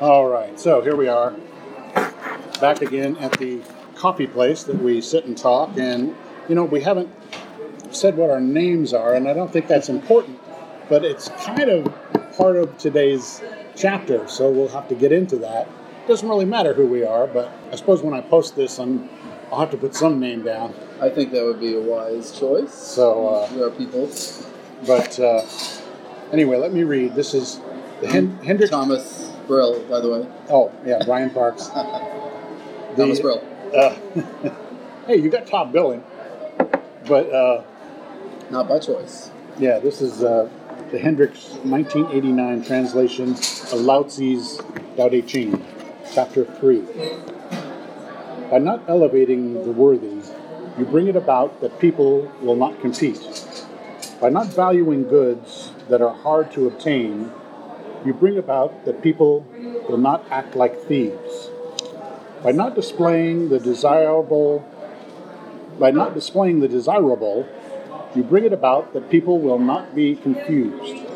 All right, so here we are, back again at the coffee place that we sit and talk. And, you know, we haven't said what our names are, and I don't think that's important, but it's kind of part of today's chapter, so we'll have to get into that. Doesn't really matter who we are, but I suppose when I post this, I'm, I'll have to put some name down. I think that would be a wise choice. So, uh, we are people. but uh, anyway, let me read. This is the Hen- Henricks. Thomas Brill, by the way. Oh, yeah, Brian Parks. Thomas Brill. Uh, hey, you got top billing, but uh, Not by choice. yeah, this is uh, the Henricks 1989 translation of Lao Tzu's Tao Te Ching, chapter 3. By not elevating the worthy, you bring it about that people will not compete. By not valuing goods that are hard to obtain, you bring about that people will not act like thieves. By not displaying the desirable by not displaying the desirable, you bring it about that people will not be confused.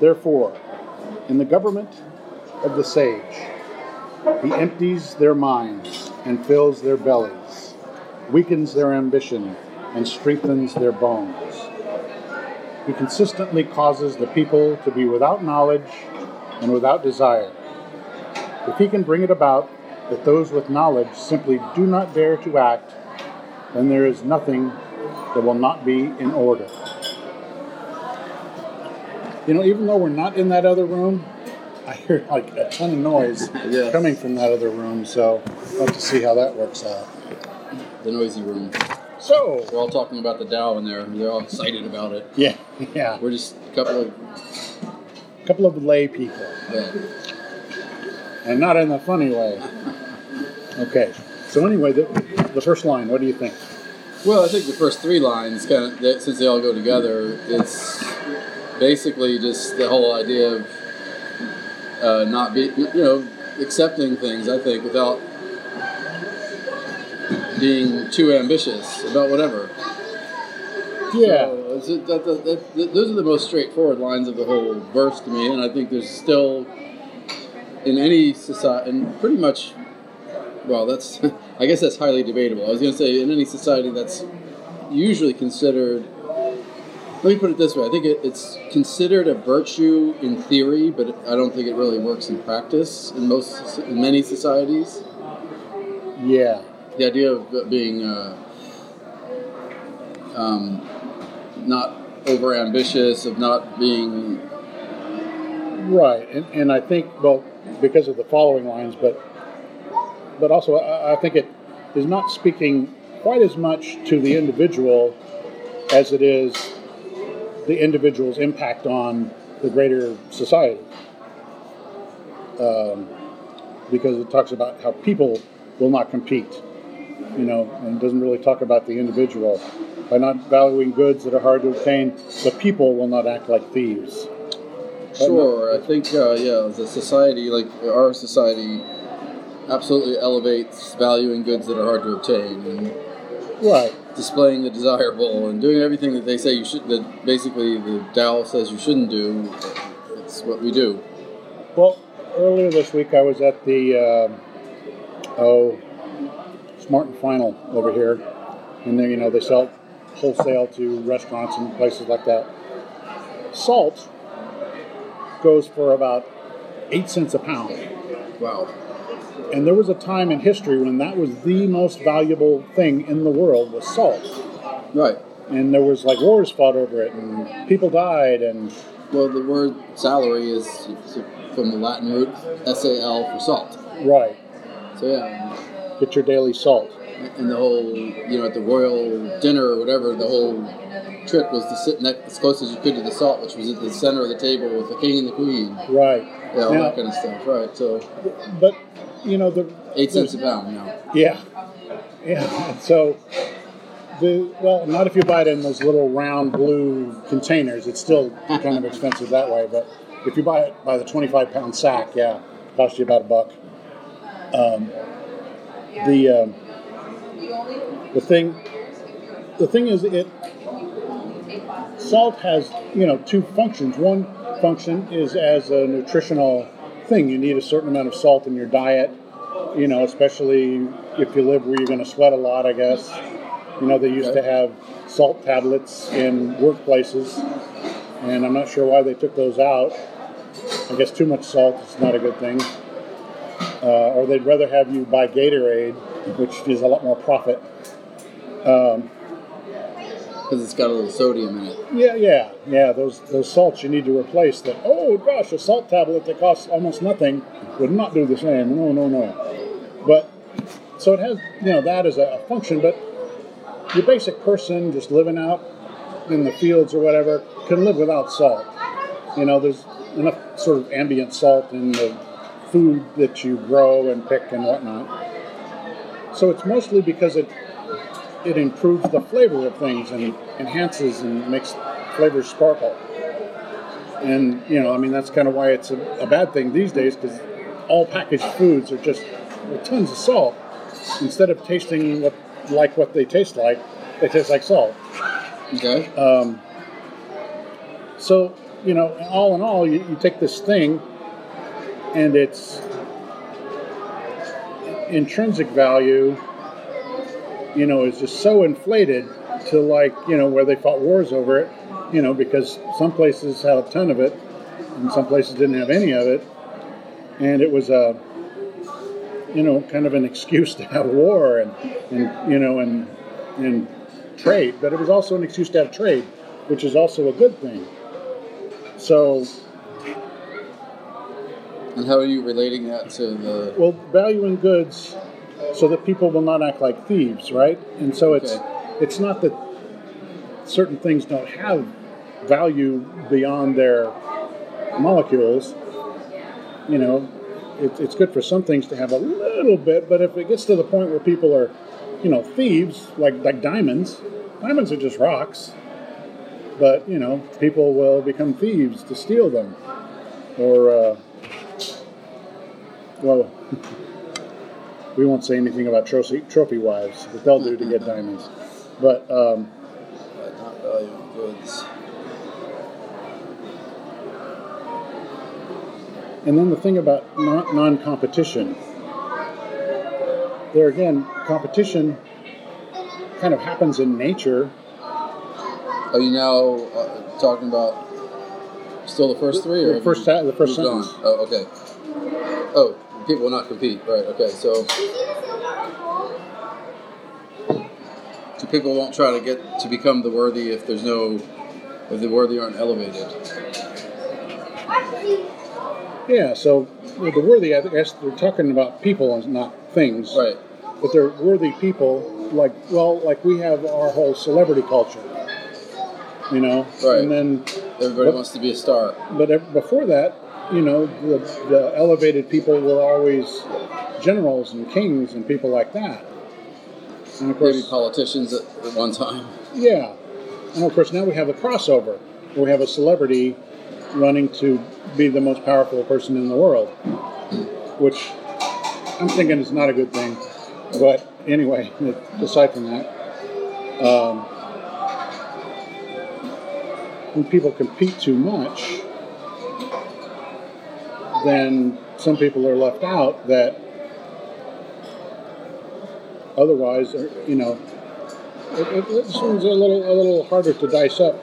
Therefore, in the government of the sage, he empties their minds and fills their bellies, weakens their ambition and strengthens their bones. He consistently causes the people to be without knowledge and without desire. If he can bring it about that those with knowledge simply do not dare to act, then there is nothing that will not be in order. You know, even though we're not in that other room, I hear like a ton of noise Yeah. coming from that other room, so we'll have to see how that works out. The noisy room. So, We're all talking about the Tao in there. They're all excited about it. yeah, yeah, We're just a couple of. A couple of lay people, Yeah. and not in a funny way. Okay, so anyway, the, the first line, what do you think? Well, I think the first three lines, kind of, they, since they all go together, it's basically just the whole idea of uh, not be, you know, accepting things. I think without being too ambitious about whatever. Yeah, So, that- that- that- those are the most straightforward lines of the whole verse to me, and I think there's still in any society, and pretty much, well, that's I guess that's highly debatable. I was going to say in any society that's usually considered. Let me put it this way: I think it, it's considered a virtue in theory, but I don't think it really works in practice in most in many societies. yeah, The idea of being uh, um, not over ambitious, of not being right. And, and I think, well, because of the following lines, but but also I, I think it is not speaking quite as much to the individual as it is the individual's impact on the greater society. Um, because it talks about how people will not compete, you know, and doesn't really talk about the individual. By not valuing goods that are hard to obtain, the people will not act like thieves. Sure, I think uh, yeah, the society like our society absolutely elevates valuing goods that are hard to obtain and Right. displaying the desirable and doing everything that they say you should. That basically the Tao says you shouldn't do. It's what we do. Well, earlier this week I was at the um oh Smart and Final over here, and then you know they sell wholesale to restaurants and places like that. Salt goes for about eight cents a pound, Wow. and there was a time in history when that was the most valuable thing in the world was salt, Right. and there was like wars fought over it, and people died, and Well, the word salary is from the Latin root sal for salt. right, So yeah, get your daily salt. And the whole you know at the royal dinner or whatever, the whole trick was to sit next as close as you could to the salt, which was at the center of the table with the king and the queen. Right. Yeah, all Now- that kind of stuff. Right. So But you know the eight cents a pound now. Yeah, yeah. So the well, not if you buy it in those little round blue containers. It's still kind of expensive that way. But if you buy it by the twenty-five pound sack, yeah, it costs you about a buck. Um, the um, the thing the thing is it salt has you know two functions. One function is as a nutritional thing. You need a certain amount of salt in your diet. You know, especially if you live where you're going to sweat a lot. I guess. You know, they used Okay. to have salt tablets in workplaces, and I'm not sure why they took those out. I guess too much salt is not a good thing. Uh, or they'd rather have you buy Gatorade, which is a lot more profit. Um, Because it's got a little sodium in it. yeah, yeah, yeah. Those those salts you need to replace. That oh gosh, a salt tablet that costs almost nothing would not do the same. No, no, no. But so it has you know that as a, a function. But your basic person just living out in the fields or whatever can live without salt. You know, there's enough sort of ambient salt in the food that you grow and pick and whatnot. So it's mostly because it it improves the flavor of things and enhances and makes flavors sparkle. And you know, I mean, that's kind of why it's a, a bad thing these days because all packaged foods are just with tons of salt. Instead of tasting what like what they taste like, they taste like salt. Okay. Um, so, you know, all in all, you, you take this thing and its intrinsic value, you know, is just so inflated to like, you know, where they fought wars over it, you know, because some places had a ton of it and some places didn't have any of it. And it was a, you know, kind of an excuse to have war and, and you know, and, and trade, but it was also an excuse to have trade, which is also a good thing. So, And how are you relating that to the? well, valuing goods so that people will not act like thieves, right? And so it's Okay. it's not that certain things don't have value beyond their molecules. You know, it, it's good for some things to have a little bit, but if it gets to the point where people are, you know, thieves like like diamonds, diamonds are just rocks. But you know, people will become thieves to steal them, or uh, well, we won't say anything about trophy trophy wives that they'll do to get diamonds. But um, Not value of goods. And then the thing about non- non-competition. There again, competition kind of happens in nature. Are you now uh, talking about still the first three, or The first sa- the first moved on? sentence. Oh, okay. Oh, people will not compete. Right. Okay. So, so people won't try to get to become the worthy if there's no, if the worthy aren't elevated. Yeah, so the worthy, I guess they're talking about people and not things. Right. But they're worthy people, like, well, like we have our whole celebrity culture. You know? Right. And then Everybody But- wants to be a star. But before that, you know, the, the elevated people were always generals and kings and people like that. And of Maybe politicians at, at one time. yeah. And of course, now we have the crossover. We have a celebrity running to be the most powerful person in the world, which I'm thinking is not a good thing. But anyway, aside from that, um, when people compete too much, then some people are left out that otherwise, are, you know, it, it, this one's a little a little harder to dice up.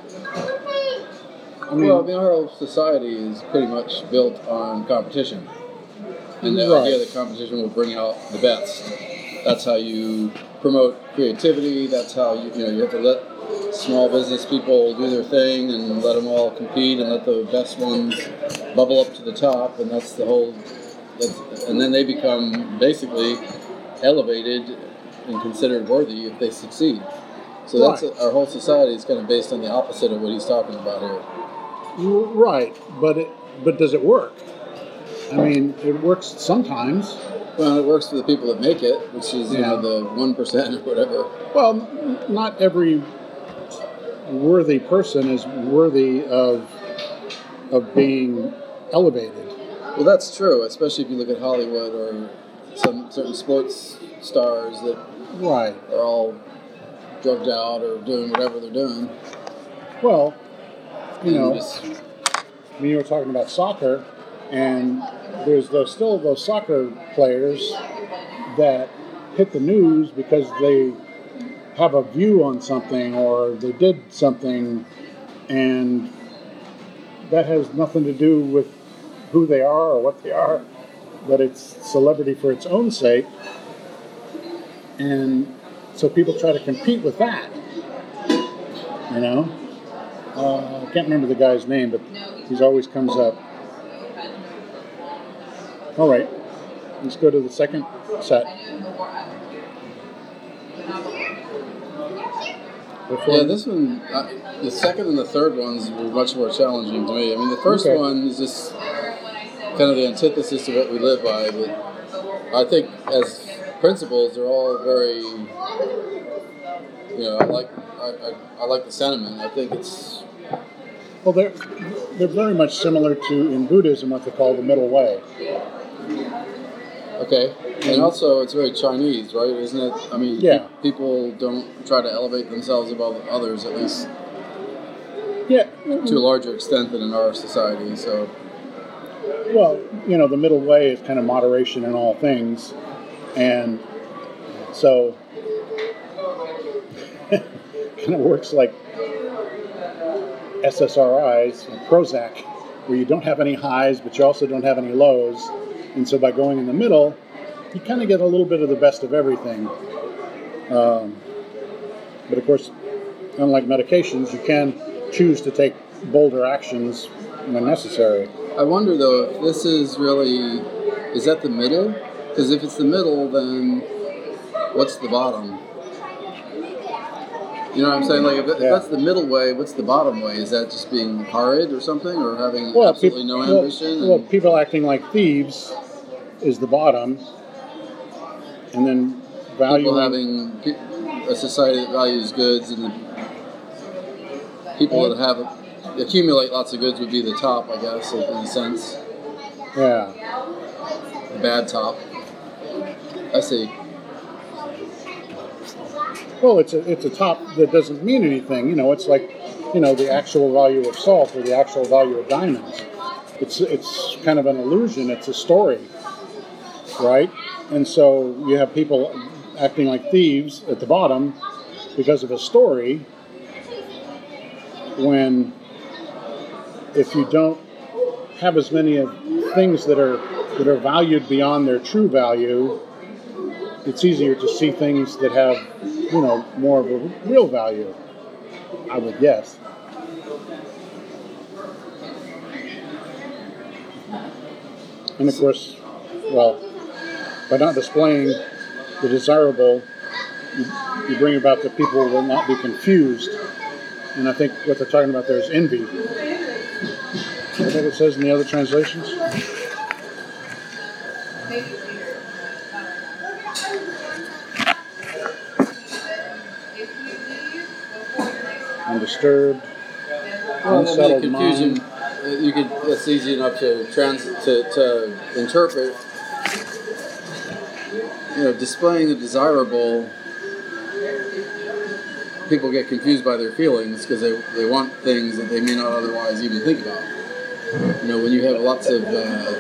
I mean, well, I mean, our whole society is pretty much built on competition, and the Right. idea that competition will bring out the best. That's how you promote creativity. That's how you you know you have to let small business people do their thing and let them all compete and let the best ones bubble up to the top, and that's the whole. That's, and then they become basically elevated and considered worthy if they succeed. So that's Right. our whole society is kind of based on the opposite of what he's talking about here. right, but it but does it work? I mean, it works sometimes. Well, it works for the people that make it, which is you know the one percent or whatever. Well, not every worthy person is worthy of of being elevated. Well, that's true, especially if you look at Hollywood or some certain sports stars that Right. are all drugged out or doing whatever they're doing. Well, you And know, just- when you were talking about soccer, and there's those, still those soccer players that hit the news because they have a view on something or they did something and that has nothing to do with who they are or what they are, but it's celebrity for its own sake. And so people try to compete with that. You know? Uh, I can't remember the guy's name, but he's always comes up. All right, let's go to the second set. Before Yeah, this one, uh, the second and the third ones were much more challenging to me. I mean, the first Okay. one is just kind of the antithesis of what we live by, but I think as principles, they're all very, you know, I like, I, I, I like the sentiment. I think it's, Well, they're they're very much similar to in Buddhism what they call the middle way. Okay. And also, it's very Chinese, right? Isn't it? I mean, Yeah. pe- people don't try to elevate themselves above others, at least Yeah. to a larger extent than in our society. So, Well, you know, the middle way is kind of moderation in all things, and so kind of works like SSRIs and Prozac, where you don't have any highs, but you also don't have any lows, and so by going in the middle, you kind of get a little bit of the best of everything. Um, but of course, unlike medications, you can choose to take bolder actions when necessary. I wonder though if this is really is that the middle? Because if it's the middle, then what's the bottom? You know what I'm saying? Like if, if Yeah. that's the middle way, what's the bottom way? Is that just being horrid or something, or having Well, absolutely peop- no ambition? Well, and- people acting like thieves is the bottom, and then value people having a society that values goods and people that have accumulate lots of goods would be the top, I guess, in a sense. yeah. The bad top. I see. Well, it's a it's a top that doesn't mean anything. You know, it's like you know the actual value of salt or the actual value of diamonds. It's it's kind of an illusion. It's a story, right? And so you have people acting like thieves at the bottom because of a story. When if you don't have as many of things that are that are valued beyond their true value, it's easier to see things that have, you know, more of a real value. I would guess. And of course, well, by not displaying the desirable, you, you bring about that people will not be confused. And I think what they're talking about there is envy. Is that what it says in the other translations? Undisturbed, Well, that'd be unsettled confusion. mind. Uh, You could. It's easy enough to trans to, to interpret. You know, displaying the desirable. People get confused by their feelings because they, they want things that they may not otherwise even think about. You know, when you have lots of uh,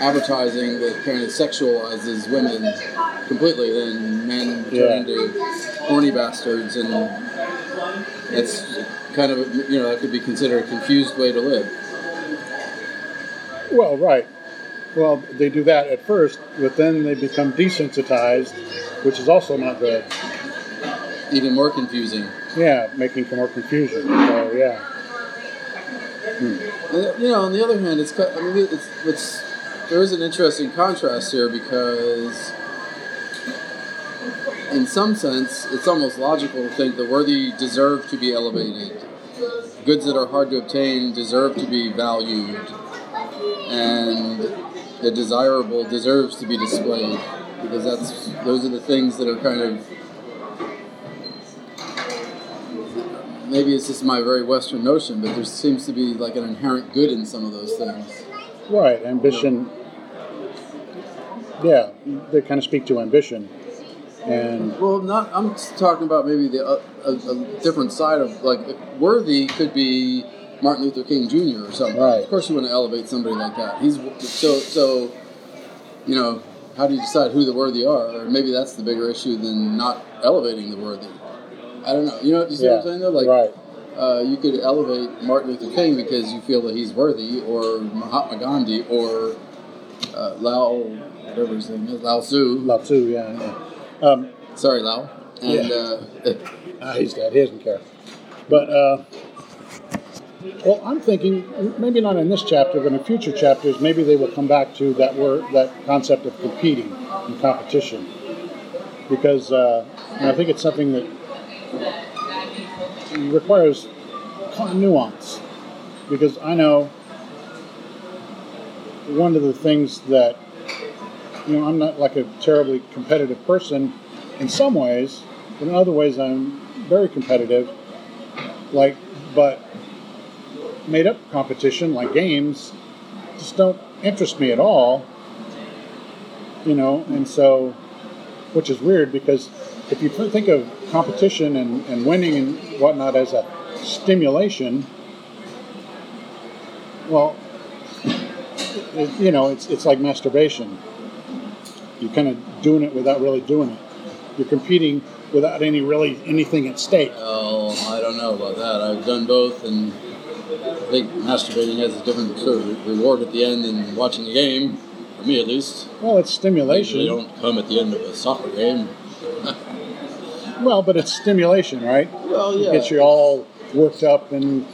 advertising that kind of sexualizes women completely, then men turn Yeah. into horny bastards, and that's kind of you know that could be considered a confused way to live. Well, right. Well, they do that at first, but then they become desensitized, which is also not good. Even more confusing. Yeah, making for more confusion. So yeah, hmm. And, you know, on the other hand, it's I mean it's it's there is an interesting contrast here because. In some sense, it's almost logical to think the worthy deserve to be elevated. Goods that are hard to obtain deserve to be valued. And the desirable deserves to be displayed. Because that's those are the things that are kind of maybe it's just my very Western notion, but there seems to be like an inherent good in some of those things. right. Ambition. Yeah, they kind of speak to ambition, and Well, not. I'm talking about maybe the uh, a, a different side of like worthy could be Martin Luther King Jr. or something. Right. Of course, you want to elevate somebody like that. He's so so. You know, how do you decide who the worthy are? Or maybe that's the bigger issue than not elevating the worthy. I don't know. You know, you see yeah. what I'm saying though? Like, right. uh, you could elevate Martin Luther King because you feel that he's worthy, or Mahatma Gandhi, or uh, Lao, whatever his name is, Lao Tzu. Lao Tzu, yeah. yeah. Um, Sorry, Lao. And Yeah. uh, ah, he's dead. He doesn't care. But uh, well, I'm thinking maybe not in this chapter, but in future chapters, maybe they will come back to that word, that concept of competing and competition, because uh, I think it's something that requires nuance. Because I know one of the things that you know, I'm not like a terribly competitive person in some ways, but in other ways I'm very competitive. Like, but made up competition, like games, just don't interest me at all. You know, and so, which is weird because if you think of competition and, and winning and whatnot as a stimulation, well, it, you know, it's, it's like masturbation. You're kind of doing it without really doing it. You're competing without any really anything at stake. oh, I don't know about that. I've done both, and I think masturbating has a different sort of reward at the end than watching a game. For me, at least. Well, it's stimulation. They don't come at the end of a soccer game. Well, but it's stimulation, right? Well, yeah. It gets you all worked up, and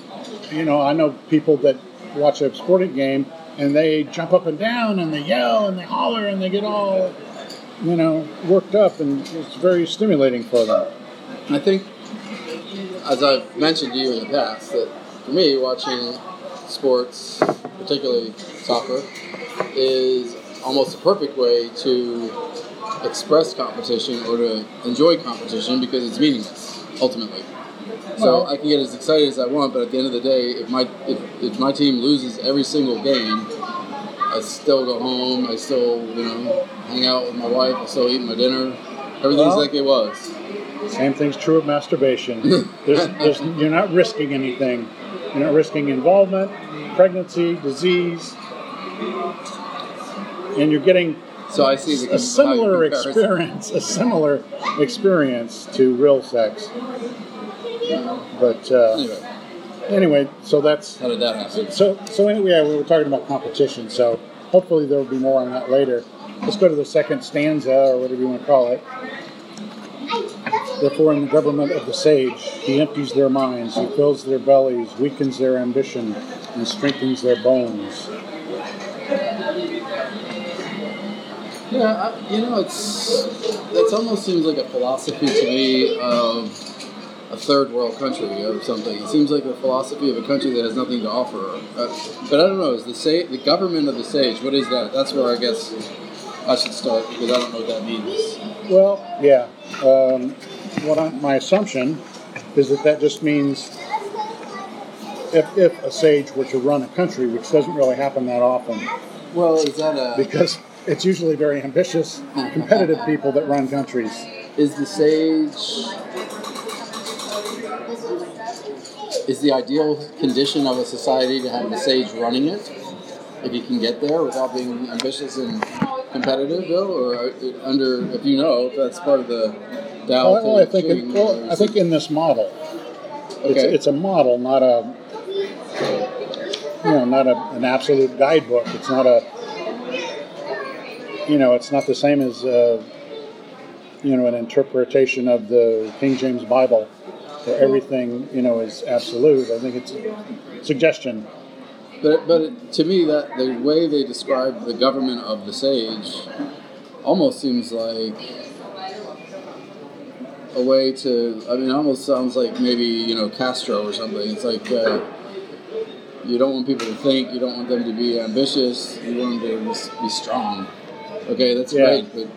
you know, I know people that watch a sporting game and they jump up and down and they yell and they holler and they get all, you know, worked up, and it's very stimulating for them. I think, as I've mentioned to you in the past, that for me, watching sports, particularly soccer, is almost the perfect way to express competition or to enjoy competition because it's meaningless, ultimately. So I can get as excited as I want, but at the end of the day, if my if, if my team loses every single game, I still go home. I still you know hang out with my wife. I still eat my dinner. Everything's Well- like it was. Same thing's true of masturbation. there's, there's, you're not risking anything. You're risking involvement, pregnancy, disease, and you're getting So I see the a similar experience, a similar experience to real sex. But uh, Anyway, anyway, so that's how did that happen? so so anyway. Yeah, we were talking about competition. So hopefully there will be more on that later. Let's go to the second stanza, or whatever you want to call it. Therefore, in the government of the sage, he empties their minds, he fills their bellies, weakens their ambition, and strengthens their bones. Yeah, I, you know, it's that almost seems like a philosophy to me of a third world country or something. It seems like a philosophy of a country that has nothing to offer. Uh, but I don't know. Is the sa- the government of the sage? What is that? That's where I guess I should start because I don't know what that means. Well, yeah. Um, what I, my assumption is that that just means if, if a sage were to run a country, which doesn't really happen that often, Well, is that a because it's usually very ambitious, competitive people that run countries. is the sage? Is the ideal condition of a society to have the sage running it? If you can get there without being ambitious and competitive, though, or uh, under, if you know, if that's part of the Tao Well, well, I think in, well, I think in this model, it's, it's a model, not a you know, not a, an absolute guidebook. It's not a you know, it's not the same as uh, you know an interpretation of the King James Bible, where everything you know is absolute. I think it's a suggestion. But, but to me, that the way they describe the government of the sage almost seems like a way to. I mean, it almost sounds like maybe you know Castro or something. It's like uh, you don't want people to think, you don't want them to be ambitious, you want them to be strong. Okay, that's Yeah. great, but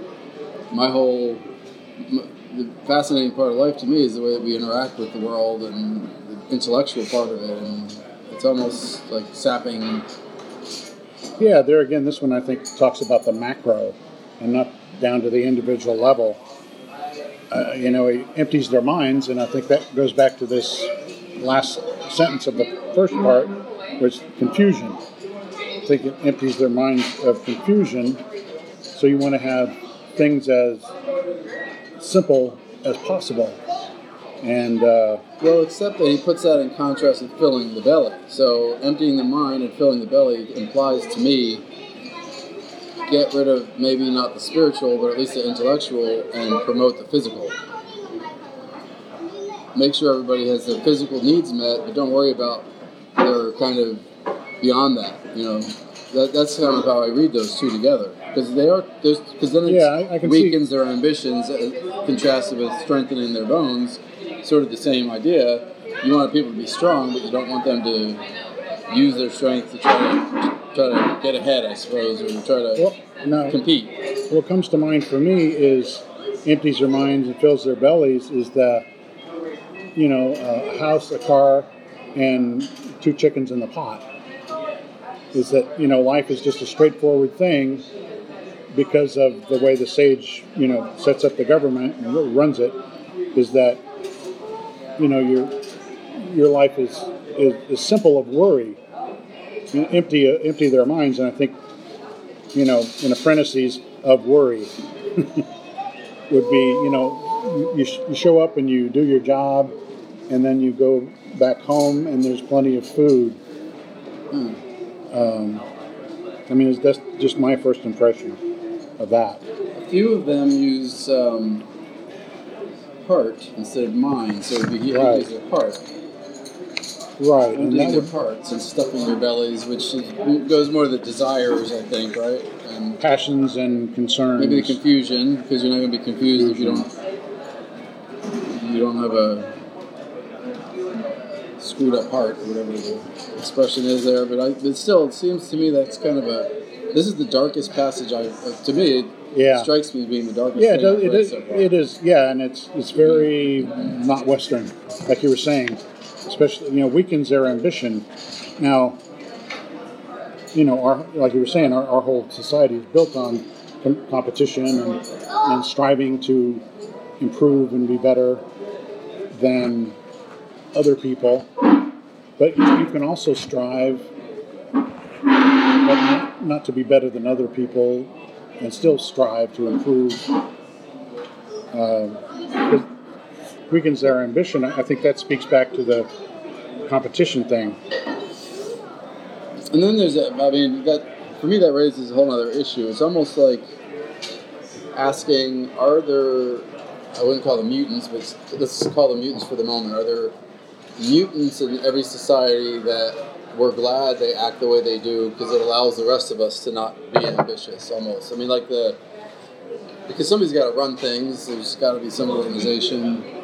my whole m- the fascinating part of life to me is the way that we interact with the world and the intellectual part of it, and it's almost like sapping. Yeah, there again, this one I think talks about the macro and not down to the individual level. Uh, you know, he empties their minds, and I think that goes back to this last sentence of the first part was confusion. I think it empties their minds of confusion. So you want to have things as simple as possible. And uh, Well, except that he puts that in contrast with filling the belly. So emptying the mind and filling the belly implies to me get rid of maybe not the spiritual, but at least the intellectual, and promote the physical. Make sure everybody has their physical needs met, but don't worry about their kind of beyond that. You know, that, that's kind of how I read those two together because they are because then it Yeah, I- I can see- weakens their ambitions, uh, contrasted with strengthening their bones. Sort of the same idea. You want people to be strong, but you don't want them to use their strength to try to try to get ahead, I suppose, or try to well, no, compete. what comes to mind for me is empties their minds and fills their bellies is the, you know, a house, a car, and two chickens in the pot. Is that, you know, life is just a straightforward thing because of the way the sage, you know, sets up the government and runs it, is that, you know, your your life is, is, is simple of worry. Empty, uh, empty their minds, and I think you know, in apprentices of worry would be, you know, you, you show up and you do your job, and then you go back home and there's plenty of food. Um, I mean, it's- that's just my first impression of that. A few of them use um, heart instead of mind, so it'd be he Right. a heart. Right, and that their would, hearts and stuffing their bellies, which is, goes more to the desires, I think, right? And passions and concerns. maybe the confusion, because you're not going to be confused if you don't you don't have a screwed up heart or whatever the expression is there. But I, but still, it seems to me that's kind of a this is the darkest passage I uh, to me. It Yeah. strikes me as being the darkest. Yeah, it, does, it, so far. it is. Yeah, and it's it's very not Western, like you were saying. Especially, you know, weakens their ambition. Now, you know, our like you were saying, our, our whole society is built on com- competition and, and striving to improve and be better than other people. But you can also strive, but not, not to be better than other people, and still strive to improve. Because weakens their ambition. I think that speaks back to the competition thing. And then there's a, I mean, that for me that raises a whole other issue. It's almost like asking, are there, I wouldn't call them mutants, but let's call them mutants for the moment. Are there mutants in every society that we're glad they act the way they do because it allows the rest of us to not be ambitious almost? I mean, like the, because somebody's got to run things, there's got to be some organization.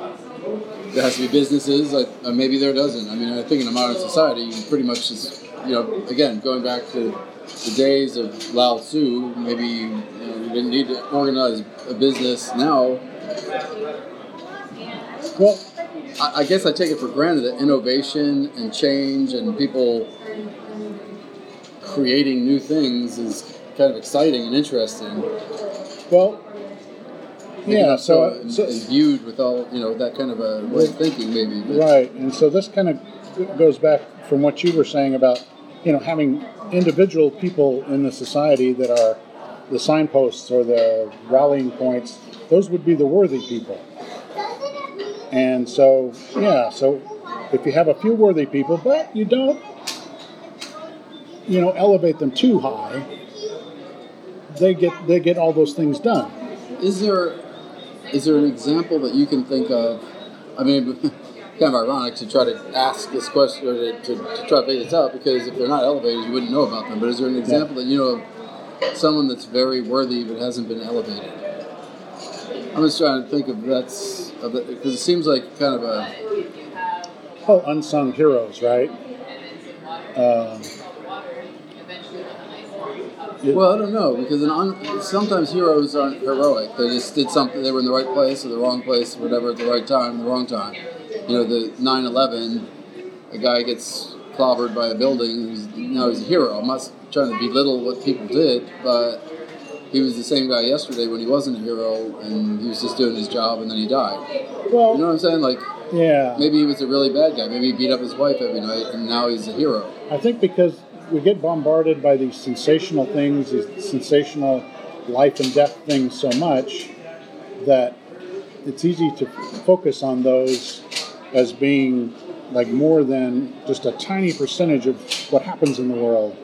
There has to be businesses, like uh, maybe there doesn't. I mean, I think in a modern society, you pretty much just, you know, again, going back to the days of Lao Tzu, maybe you, know, you didn't need to organize a business now. Well, I, I guess I take it for granted that innovation and change and people creating new things is kind of exciting and interesting. well, yeah. So, so, uh, so imbued with all you know that kind of a way of thinking, maybe. but- right, and so this kind of goes back from what you were saying about, you know, having individual people in the society that are the signposts or the rallying points. Those would be the worthy people. And so, yeah. So, if you have a few worthy people, but you don't, you know, elevate them too high, they get they get all those things done. Is there is there an example that you can think of? I mean, kind of ironic to try to ask this question or to, to, to try to figure this out because if they're not elevated, you wouldn't know about them. But is there an example that you know of someone that's very worthy but hasn't been elevated? I'm just trying to think of that's because it seems like kind of a Oh, unsung heroes, right? Um, it- well, I don't know because an un, sometimes heroes aren't heroic. They just did something. They were in the right place or the wrong place, or whatever, at the right time, the wrong time. You know, the 9/11, a guy gets clobbered by a building. He's, now he's a hero. I'm not trying to belittle what people did, but he was the same guy yesterday when he wasn't a hero, and he was just doing his job, and then he died. well, You know what I'm saying? Like, Yeah. Maybe he was a really bad guy. Maybe he beat up his wife every night, and now he's a hero. I think because we get bombarded by these sensational things, these sensational life and death things so much that it's easy to focus on those as being like more than just a tiny percentage of what happens in the world.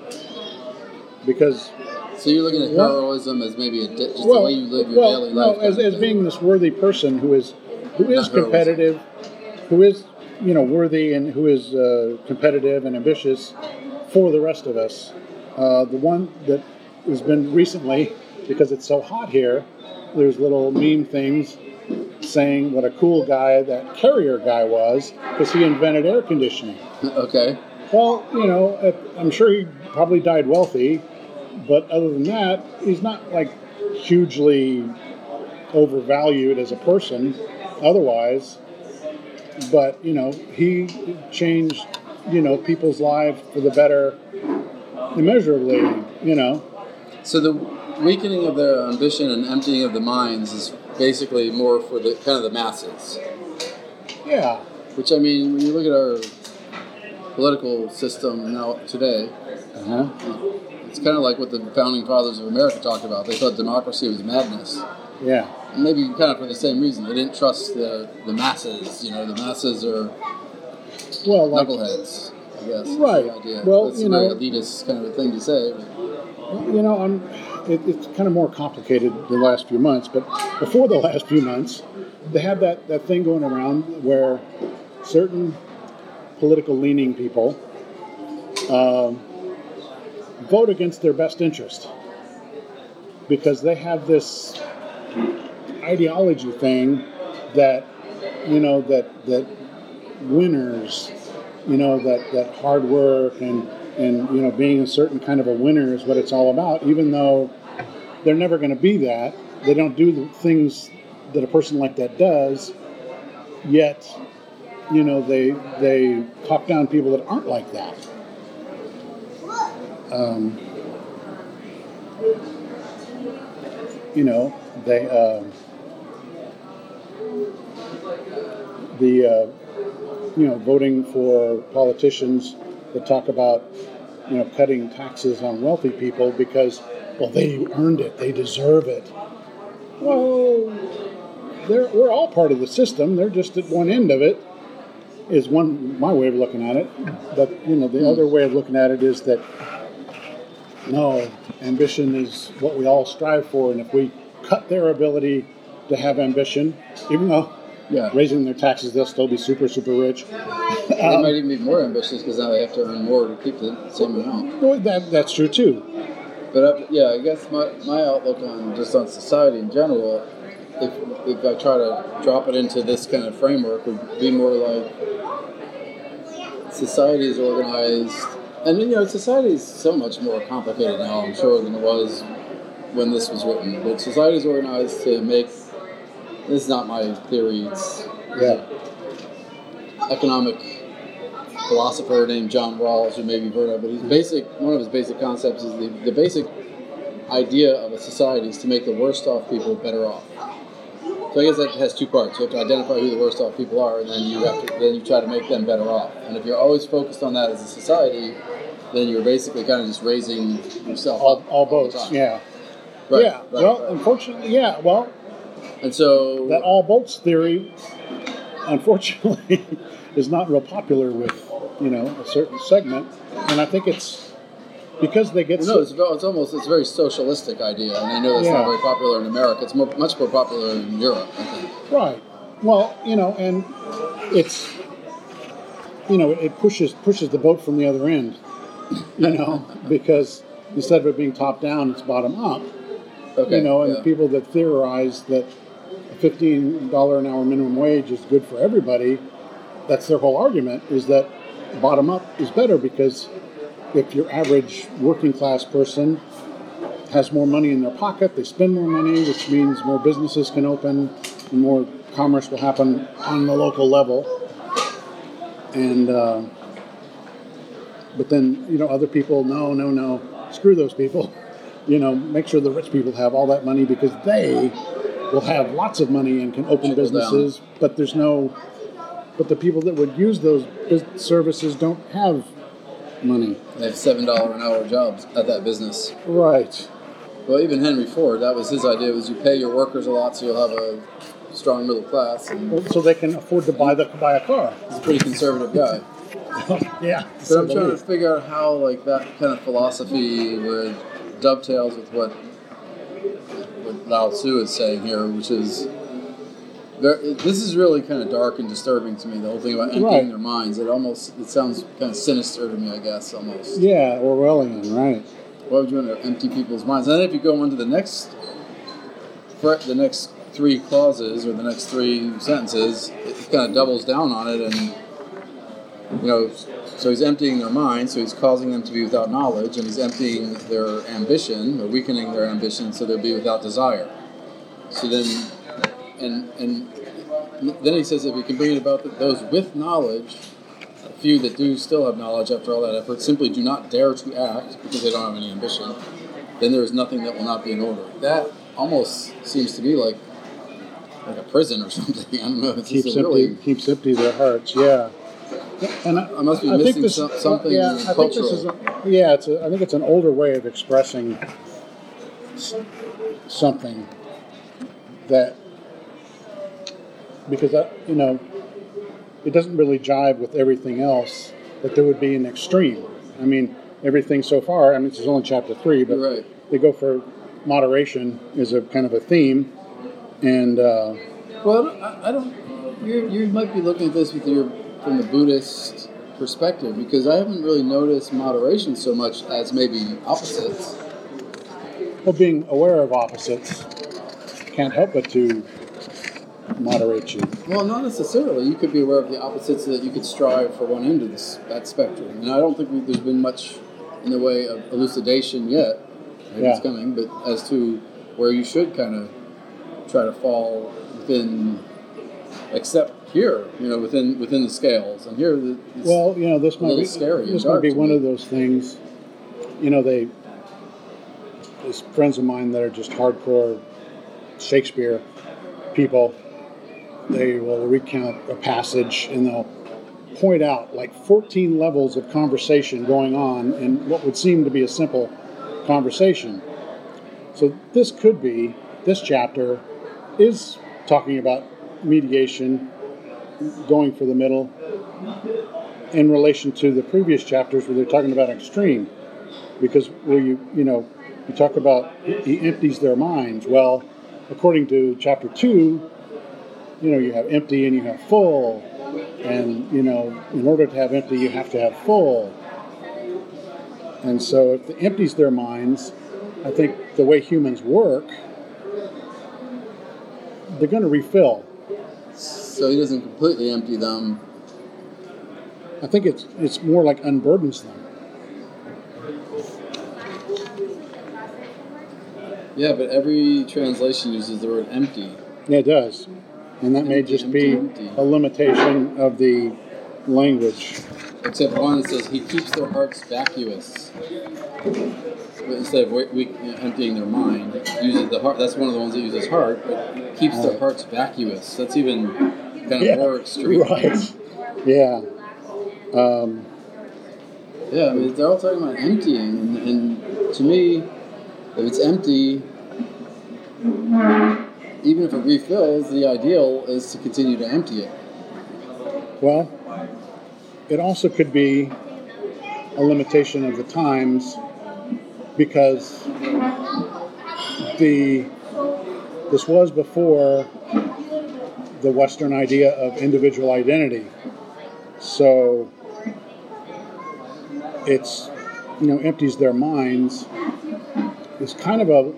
Because So you're looking at heroism as maybe a di- just well, the way you live your well, daily no, life. as, as being this worthy person who is who is Not heroism. competitive, who is you know worthy and who is uh, competitive and ambitious for the rest of us. Uh, the one that has been recently because it's so hot here. There's little meme things saying what a cool guy that carrier guy was because he invented air conditioning. okay. Well, you know, I'm sure he probably died wealthy, but other than that, he's not like hugely overvalued as a person otherwise. But, you know, he changed, you know, people's lives for the better immeasurably, you know. So the weakening of their ambition and emptying of the minds is basically more for the kind of the masses. Yeah. Which I mean, when you look at our political system now today, Uh-huh. it's kind of like what the founding fathers of America talked about. They thought democracy was madness. Yeah. And maybe kind of for the same reason. They didn't trust the, the masses. You know, the masses are Well, like, knuckleheads. I guess. Right. Well, That's you a know- elitist kind of a thing to say. you know, I'm, it, it's kind of more complicated the last few months, but before the last few months, they had that, that thing going around where certain political leaning people um, vote against their best interest because they have this ideology thing that you know that that winners you know that that hard work and and you know being a certain kind of a winner is what it's all about even though they're never going to be that. They don't do the things that a person like that does yet you know they they talk down people that aren't like that. Um, you know they um, the uh, you know voting for politicians that talk about you know cutting taxes on wealthy people because well they earned it they deserve it. Well they're, we're all part of the system. They're just at one end of it is one my way of looking at it. But you know the other way of looking at it is that no ambition is what we all strive for. And if we cut their ability to have ambition even though Yeah. raising their taxes they'll still be super super rich They might even be more ambitious because now they have to earn more to keep the same amount. Well, that, that's true too But uh, yeah, I guess my, my outlook on just on society in general, if, if I try to drop it into this kind of framework, would be more like society is organized, and you know, society is so much more complicated now, I'm sure, than it was when this was written. But society is organized to make. This is not my theory. It's yeah economic philosopher named John Rawls, who maybe you've heard of, but his basic one of his basic concepts is the, the basic idea of a society is to make the worst off people better off. So I guess that has two parts. You have to identify who the worst off people are, and then you have to then you try to make them better off. And if you're always focused on that as a society, then you're basically kind of just raising yourself all, up all boats yeah Right, yeah right, well right. unfortunately yeah well And so that all boats theory unfortunately is not real popular with you know a certain segment and i think it's because they get No, so, it's, it's almost it's a very socialistic idea, and I know that's Yeah. not very popular in America. It's more, much more popular in Europe, I think. right well you know and it's you know it pushes pushes the boat from the other end you know because instead of it being top down it's bottom up Okay, you know and yeah. people that theorize that $15 an hour minimum wage is good for everybody that's their whole argument is that bottom up is better because if your average working class person has more money in their pocket they spend more money which means more businesses can open and more commerce will happen on the local level. And uh, but then you know other people no no no screw those people. You know make sure the rich people have all that money because they will have lots of money and can open Trickle down. businesses but there's no but the people that would use those services don't have money. They have seven dollar an hour jobs at that business. Right. Well, even Henry Ford, that was his idea. Was you pay your workers a lot, so you'll have a strong middle class. And So they can afford to buy the buy a car. he's a pretty conservative guy. yeah. But I'm trying to figure out how like that kind of philosophy would dovetails with what what Lao Tzu is saying here, which is this is really kind of dark and disturbing to me. The whole thing about emptying Right. their minds. It almost it sounds kind of sinister to me. I guess almost. Yeah, Orwellian, right? Why would you want to empty people's minds? And then if you go on to the next, the next three clauses or the next three sentences, it kind of doubles down on it, and you know, so he's emptying their minds, so he's causing them to be without knowledge, and he's emptying their ambition or weakening their ambition, so they'll be without desire. So then, and and then he says if we can bring it about that those with knowledge a few that do still have knowledge after all that effort simply do not dare to act because they don't have any ambition, then there is nothing that will not be in order. That almost seems to be like like a prison or something. I don't know. It's Keeps empty, really. keeps empty their hearts. Yeah. And I, I must be I missing this, some- something Yeah, I think this is. A, yeah, it's. A, I think it's an older way of expressing something that because I, you know, it doesn't really jive with everything else. That there would be an extreme. I mean, everything so far. I mean, this is only chapter three, but right. they go for moderation is a kind of a theme, and uh, Well, I, I don't. You you might be looking at this with your from the Buddhist perspective because I haven't really noticed moderation so much as maybe opposites. well, being aware of opposites can't help but to moderate you. Well, not necessarily. You could be aware of the opposites so that you could strive for one end of this, that spectrum. And I don't think we, there's been much in the way of elucidation yet. Maybe it's coming, but as to where you should kind of try to fall within, except here, you know, within within the scales. And here, Well, you know, this might be scary this might be one me. of those things. You know, they there's friends of mine that are just hardcore Shakespeare people. They will recount a passage and they'll point out like 14 levels of conversation going on in what would seem to be a simple conversation. So this could be this chapter is talking about mediation, going for the middle, in relation to the previous chapters where they're talking about extreme. Because where you you know you talk about he empties their minds. Well, according to chapter two, you know you have empty and you have full, and you know in order to have empty you have to have full. And so if it empties their minds, I think the way humans work, they're going to refill. So he doesn't completely empty them. I think it's it's more like unburdens them. Yeah, but every translation uses the word empty. Yeah, it does. And that may Empty, just be empty, empty. a limitation of the language. Except one that says he keeps their hearts vacuous. But instead of we, we, emptying their mind, uses the heart. That's one of the ones that uses heart, but keeps their hearts vacuous. That's even kind of more extreme. Right. Yeah. Um, Yeah, I mean, they're all talking about emptying, and, and to me, if it's empty, even if it refills, the ideal is to continue to empty it. well, it also could be a limitation of the times because the this was before the Western idea of individual identity. So it's you know empties their minds. It's kind of a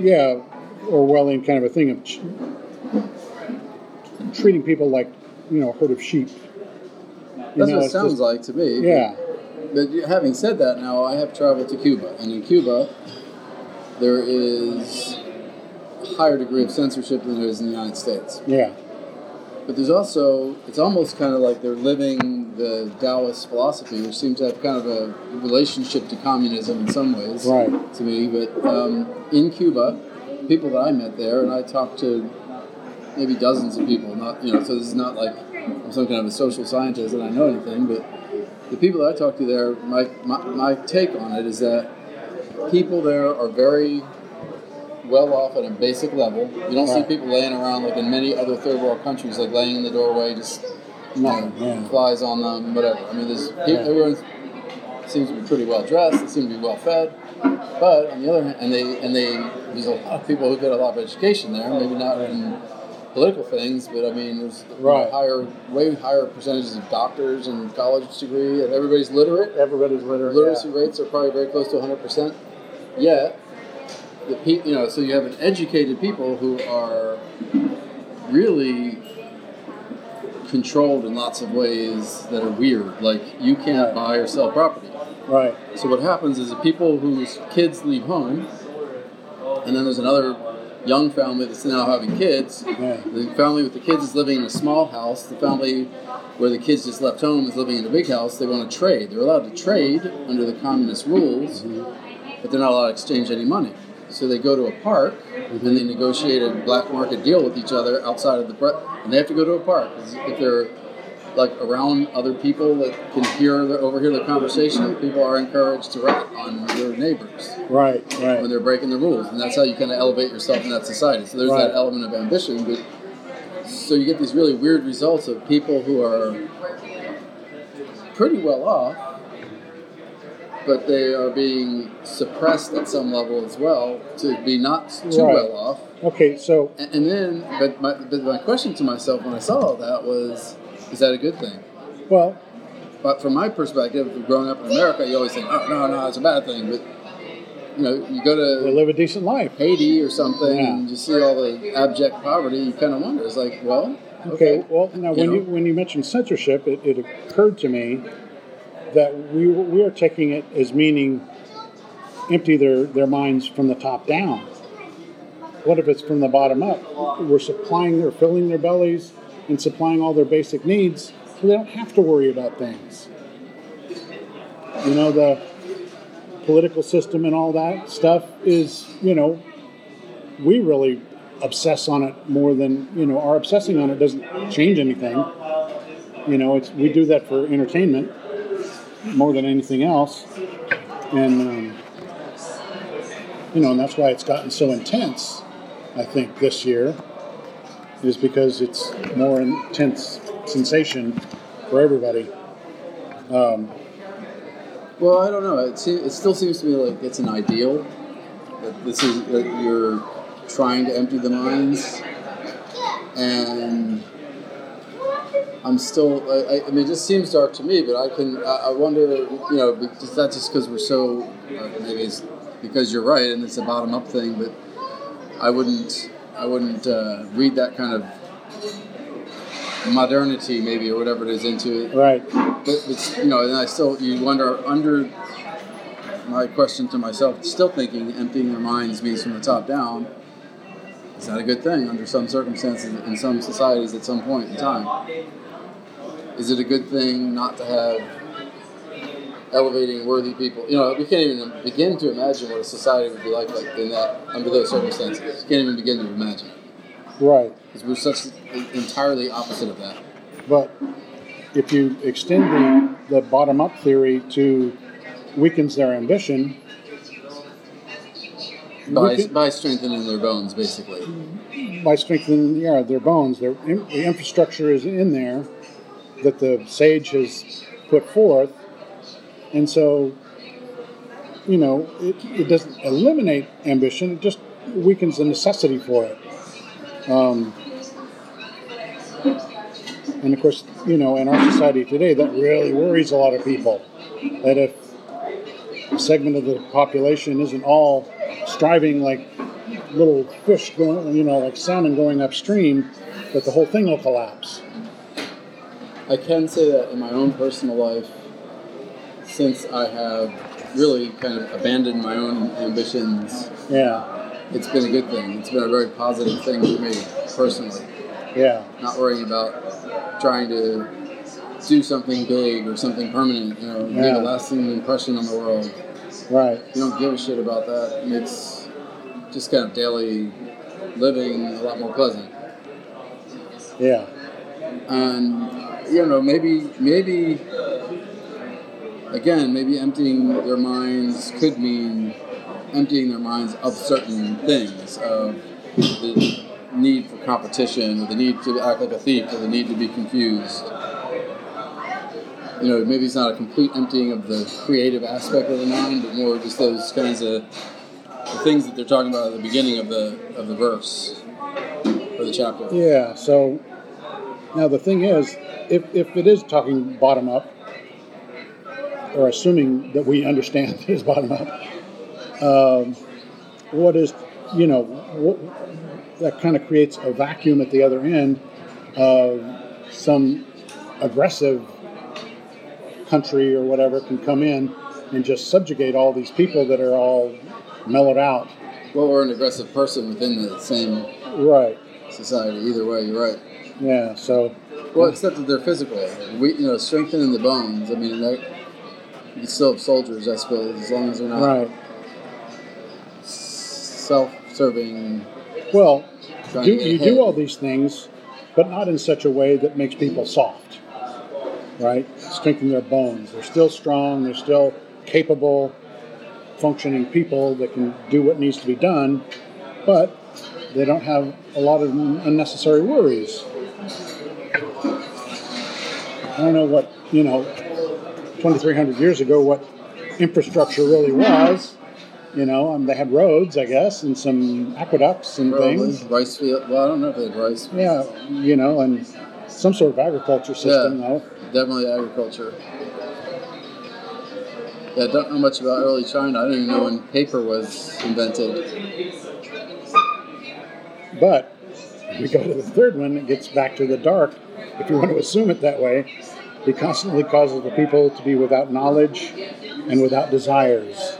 yeah Orwellian kind of a thing of ch- treating people like you know a herd of sheep. You That's know, what it sounds just- like to me. Yeah, But having said that, now I have traveled to Cuba, and in Cuba, there is a higher degree of censorship than there is in the United States. yeah, But there's also, it's almost kind of like they're living the Taoist philosophy, which seems to have kind of a relationship to communism in some ways, Right. to me. But um, in Cuba, people that I met there, and I talked to maybe dozens of people, not you know, so this is not like I'm some kind of a social scientist and I know anything, but the people that I talk to there, my, my, my take on it is that people there are very well off at a basic level. You don't see people laying around like in many other third world countries, like laying in the doorway, just No, yeah. flies on them, whatever. I mean, there's people, Yeah. everyone seems to be pretty well dressed. They seem to be well fed. But on the other hand, and they and they there's a lot of people who get a lot of education there. Maybe not in political things, but I mean, there's Right. higher, way higher percentages of doctors and college degree, and everybody's literate. Everybody's literate. Literacy yeah. rates are probably very close to 100%. Yet, the pe- you know, so you have an educated people who are really controlled in lots of ways that are weird. Like you can't buy or sell property. Right. So what happens is the people whose kids leave home, and then there's another young family that's now having kids. Yeah. The family with the kids is living in a small house. The family where the kids just left home is living in a big house. They want to trade. They're allowed to trade under the communist rules, mm-hmm. but they're not allowed to exchange any money. So they go to a park and they negotiate a black market deal with each other outside of the bre- and they have to go to a park if they're like around other people that can hear the, overhear the conversation. People are encouraged to rat on their neighbors Right. Right. When they're breaking the rules, and that's how you kind of elevate yourself in that society. So there's Right. that element of ambition, but so you get these really weird results of people who are pretty well off, but they are being suppressed at some level as well to be not too Right. well off. Okay. So And, and then, but my, but my question to myself when I saw all that was, is that a good thing? well, But from my perspective, growing up in America, you always think, oh no, no, it's a bad thing. But you know, you go to they live a decent life. Haiti or something, Yeah. and you see all the abject poverty. You kind of wonder. It's like, well, Okay. Well, now when know? you when you mentioned censorship, it, it occurred to me that we we are taking it as meaning empty their their minds from the top down. What if it's from the bottom up? We're supplying, they're filling their bellies and supplying all their basic needs, so they don't have to worry about things. You know the political system and all that stuff is, you know, we really obsess on it more than you know our obsessing on it doesn't change anything you know it's we do that for entertainment more than anything else. And um, you know and that's why it's gotten so intense i think this year is because it's more intense sensation for everybody. Um, well, I don't know. It, se- it still seems to me like it's an ideal that this is that you're trying to empty the minds, and I'm still. I, I- mean, it just seems dark to me, but I can. I, I wonder. You know, because that's just because we're so. Uh, maybe it's because you're right, and it's a bottom up thing. But I wouldn't. I wouldn't uh, read that kind of modernity, maybe, or whatever it is, into it. right But it's, you know, and I still you wonder under my question to myself, still thinking emptying their minds means from the top down. Is that a good thing under some circumstances in some societies at some point in time? Is it a good thing not to have elevating worthy people? You know, we can't even begin to imagine what a society would be like, like in that under those circumstances. Can't even begin to imagine right because we're such entirely opposite of that. But if you extend the, the bottom up theory to weakens their ambition, By, can- by strengthening their bones, basically. by strengthening yeah, their bones, their the infrastructure is in there that the sage has put forth, and so you know it, it doesn't eliminate ambition; it just weakens the necessity for it. Um, and of course, you know, in our society today, that really worries a lot of people. That if a segment of the population isn't all striving like little fish going, you know, like salmon going upstream, that the whole thing will collapse. I can say that in my own personal life, since I have really kind of abandoned my own ambitions, Yeah, it's been a good thing. It's been a very positive thing for me personally. yeah, Not worrying about trying to do something big or something permanent, you know, leave Yeah. a lasting impression on the world. right. You don't give a shit about that. It makes just kind of daily living a lot more pleasant. Yeah, and you know maybe maybe again maybe emptying their minds could mean emptying their minds of certain things of the need for competition or the need to act like a thief or the need to be confused you know maybe it's not a complete emptying of the creative aspect of the mind but more just those kinds of things that they're talking about at the beginning of the of the verse or the chapter Yeah. So now the thing is, if if it is talking bottom up, or assuming that we understand it is bottom up, um, what is you know what, that kind of creates a vacuum at the other end of some aggressive country or whatever can come in and just subjugate all these people that are all mellowed out. well or an aggressive person within the same Right. society either way you're right Yeah. So well except that they're physical we you know strengthening the bones i mean that you can still have soldiers i suppose as long as they're not right. self-serving Well, do, you ahead. do all these things, but not in such a way that makes people soft, right? Strengthen their bones. They're still strong. They're still capable, functioning people that can do what needs to be done, but they don't have a lot of unnecessary worries. I don't know what you know, 2,300 years ago, what infrastructure really was. You know, um, they had roads, I guess, and some aqueducts and Probably. things. rice field well i don't know if they had rice Yeah, you know, and some sort of agriculture system, Yeah. though. Definitely agriculture. Yeah, I don't know much about early China. I don't even know when paper was invented. But we go to the third one, it gets back to the dark. If you want to assume it that way, he constantly causes the people to be without knowledge and without desires.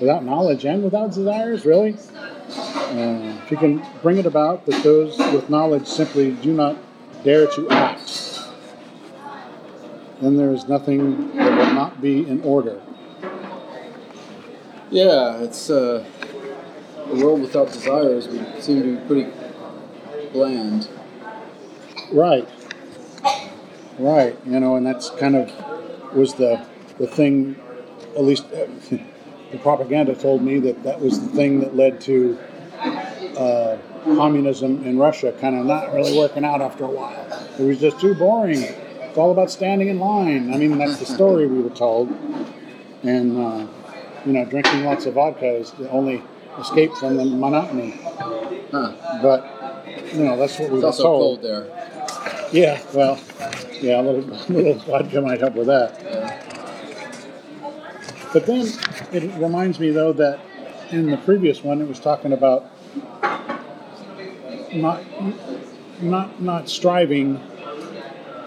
Without knowledge and without desires, really? Uh, if you can bring it about that those with knowledge simply do not dare to act, then there is nothing that will not be in order. Yeah, it's uh, a world without desires would seem to be pretty bland. Right. Right. You know, and that's kind of was the the thing. At least uh, the propaganda told me that that was the thing that led to uh, communism in Russia kind of not really working out after a while. It was just too boring. It's all about standing in line. I mean, that's the story we were told. And uh, you know, drinking lots of vodka is the only escape from the monotony. Huh. But you know, that's what we It's were also told. cold there. Yeah, well, yeah, a little, little vodka might help with that. Yeah. But then it reminds me, though, that in the previous one, it was talking about not, not, not striving,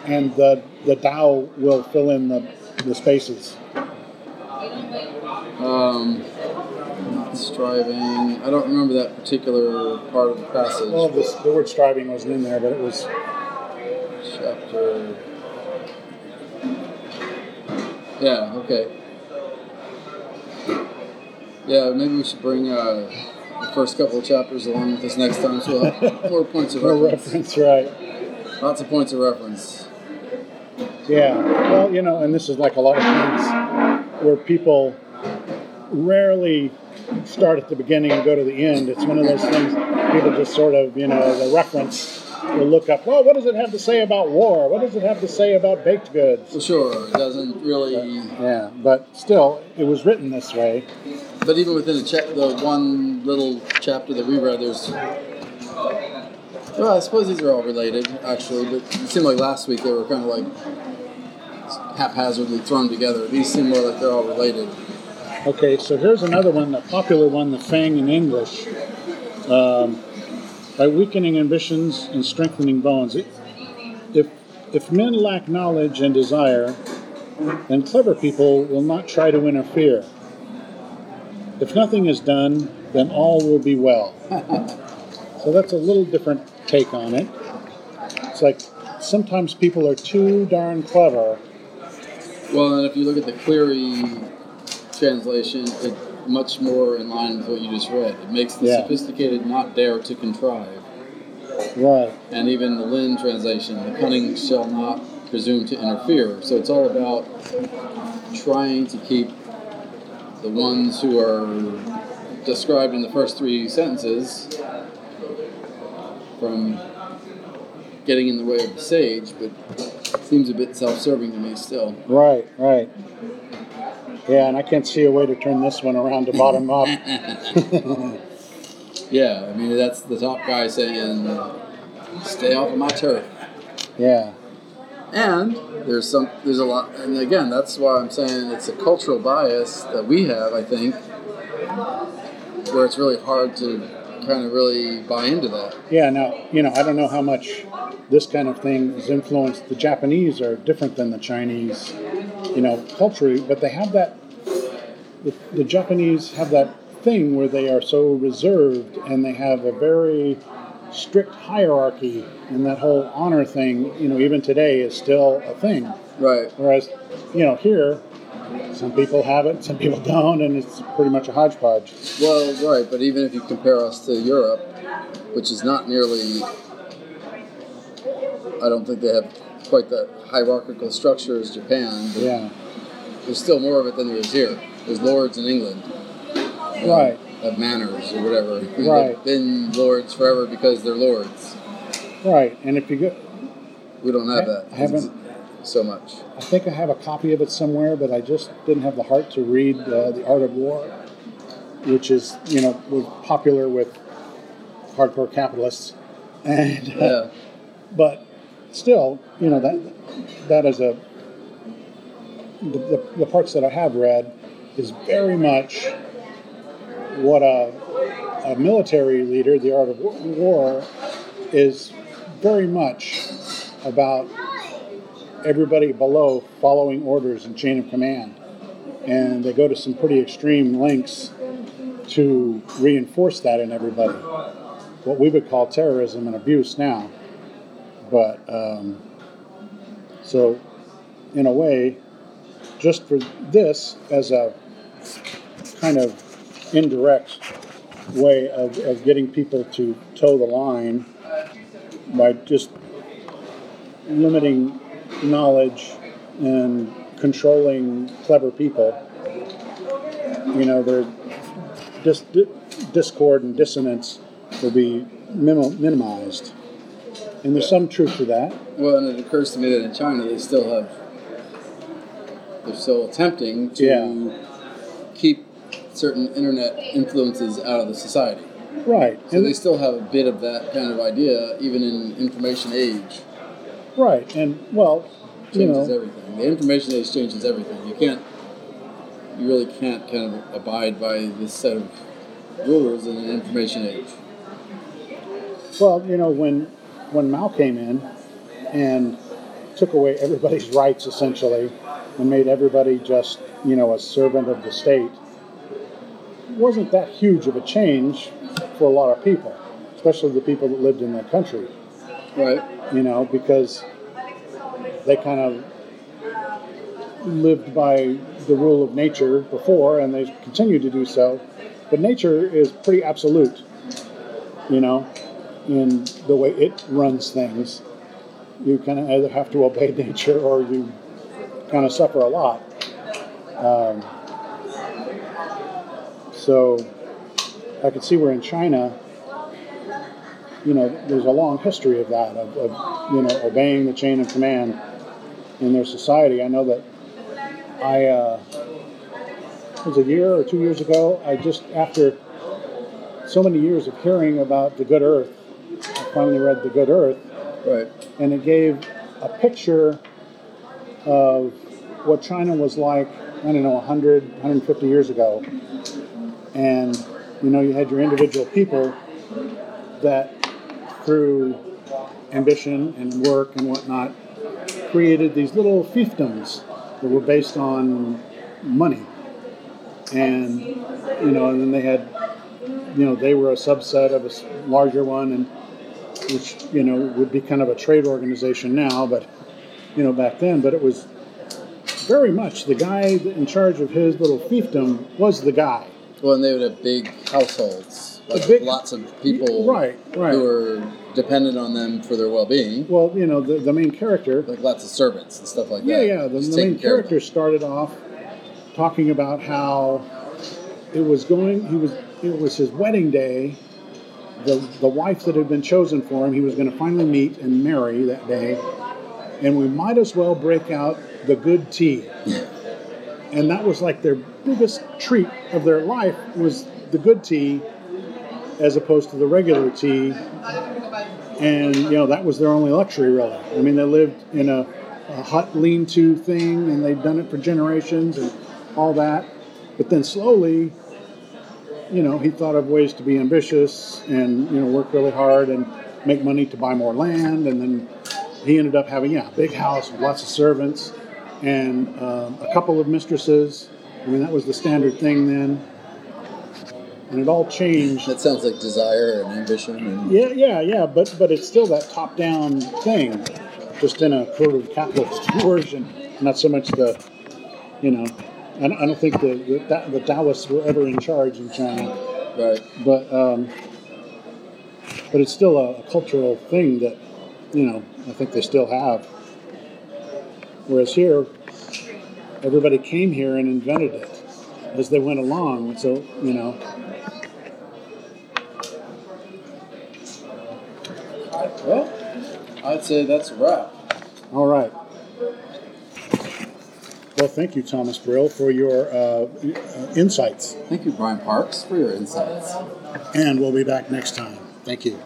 and the the Tao will fill in the, the spaces. Um, striving. I don't remember that particular part of the passage. Well, this, the word striving wasn't in there, but it was Chapter. Yeah, okay. Yeah, maybe we should bring uh, the first couple of chapters along with us next time so we'll have more points of reference. reference, right? Lots of points of reference. Yeah. Well, you know, and this is like a lot of things where people rarely start at the beginning and go to the end. It's one of those things people just sort of, you know, the reference will look up, well, what does it have to say about war? What does it have to say about baked goods? Well, sure, it doesn't really. Yeah, but still, it was written this way. But even within the, cha- the one little chapter that we read, there's. Well, I suppose these are all related, actually, but it seemed like last week they were kind of like haphazardly thrown together. These seem more like they're all related. Okay, so here's another one, the popular one, the Feng and English. Um, by weakening ambitions and strengthening bones. If, if men lack knowledge and desire, then clever people will not try to interfere. If nothing is done, then all will be well. so that's a little different take on it. It's like sometimes people are too darn clever. Well, and if you look at the Cleary translation, it's much more in line with what you just read. It makes the Yeah. sophisticated not dare to contrive. Right. And even the Lin translation, the cunning shall not presume to interfere. So it's all about trying to keep the ones who are described in the first three sentences from getting in the way of the sage, but seems a bit self-serving to me still. Right, right. Yeah, and I can't see a way to turn this one around to bottom up. yeah, I mean that's the top guy saying, "Stay off of my turf." Yeah. And there's some, there's a lot, and again, that's why I'm saying it's a cultural bias that we have. I think where it's really hard to kind of really buy into that. Yeah. Now, you know, I don't know how much this kind of thing has influenced. The Japanese are different than the Chinese, you know, culturally, but they have that. The, the Japanese have that thing where they are so reserved and they have a very strict hierarchy and that whole honor thing you know even today is still a thing. Right. Whereas you know here some people have it some people don't and it's pretty much a hodgepodge. Well right but even if you compare us to europe which is not nearly i don't think they have quite that hierarchical structure as japan yeah. there's still more of it than there is here there's lords in england right of manors or whatever. Right. They've been lords forever because they're lords. Right, and if you go, we don't have I, that. I haven't so much. I think I have a copy of it somewhere, but I just didn't have the heart to read uh, the Art of War, which is you know was popular with hardcore capitalists, and uh, yeah. but still, you know that that is a the, the, the parts that I have read is very much what a, a military leader, the art of war, is very much about everybody below following orders and chain of command. And they go to some pretty extreme lengths to reinforce that in everybody. What we would call terrorism and abuse now. But um, so, in a way, just for this as a kind of indirect way of, of getting people to toe the line by just limiting knowledge and controlling clever people. You know, their dis- discord and dissonance will be minim- minimized. And there's some truth to that. Well, and it occurs to me that in China they still have, they're still attempting to Yeah. Certain internet influences out of the society. Right. So and they still have a bit of that kind of idea, even in information age. Right. And, well, you Changes know, everything. The information age changes everything. You can't, you really can't kind of abide by this set of rules in an information age. Well, you know, when when Mao came in and took away everybody's rights essentially and made everybody just, you know, a servant of the state, wasn't that huge of a change for a lot of people, especially the people that lived in that country. Right. You know, because they kind of lived by the rule of nature before and they continue to do so. But nature is pretty absolute, you know, in the way it runs things. You kind of either have to obey nature or you kind of suffer a lot. Um, so I could see where in China, you know, there's a long history of that, of, of you know, obeying the chain of command in their society. I know that I, uh, it was a year or two years ago, I just, after so many years of hearing about the good earth, I finally read The Good Earth. Right. And it gave a picture of what China was like, I don't know, 100, 150 years ago. And, you know, you had your individual people that, through ambition and work and whatnot, created these little fiefdoms that were based on money. And, you know, and then they had, you know, they were a subset of a larger one, and which, you know, would be kind of a trade organization now, but, you know, back then. But it was very much the guy in charge of his little fiefdom was the guy. Well, and they would have big households. like big- lots of people Right, right. who are dependent on them for their well-being, Well, you know, the, the main character. like lots of servants and stuff like Yeah, that. yeah. The, the main character started off talking about how it was going. He was. It was his wedding day. The the wife that had been chosen for him, he was going to finally meet and marry that day, and we might as well break out the good tea. And that was like their biggest treat of their life was the good tea, as opposed to the regular tea. And you know that was their only luxury, really. I mean, they lived in a, a hut lean-to thing, and they'd done it for generations and all that. But then slowly, you know, he thought of ways to be ambitious and you know work really hard and make money to buy more land, and then he ended up having yeah a big house with lots of servants and um, a couple of mistresses. I mean, that was the standard thing then, and it all changed. That sounds like desire and ambition. And Yeah, yeah, yeah, but but it's still that top-down thing, just in a sort of capitalist version, not so much the, you know, I don't, I don't think the the, the Taoists were ever in charge in China, right. but um, but it's still a, a cultural thing that, you know, I think they still have. Whereas here, everybody came here and invented it as they went along, so you know. Well, I'd say that's a wrap. All right. Well, thank you, Thomas Brill, for your uh, uh, insights. Thank you, Brian Parks, for your insights. And we'll be back next time. Thank you.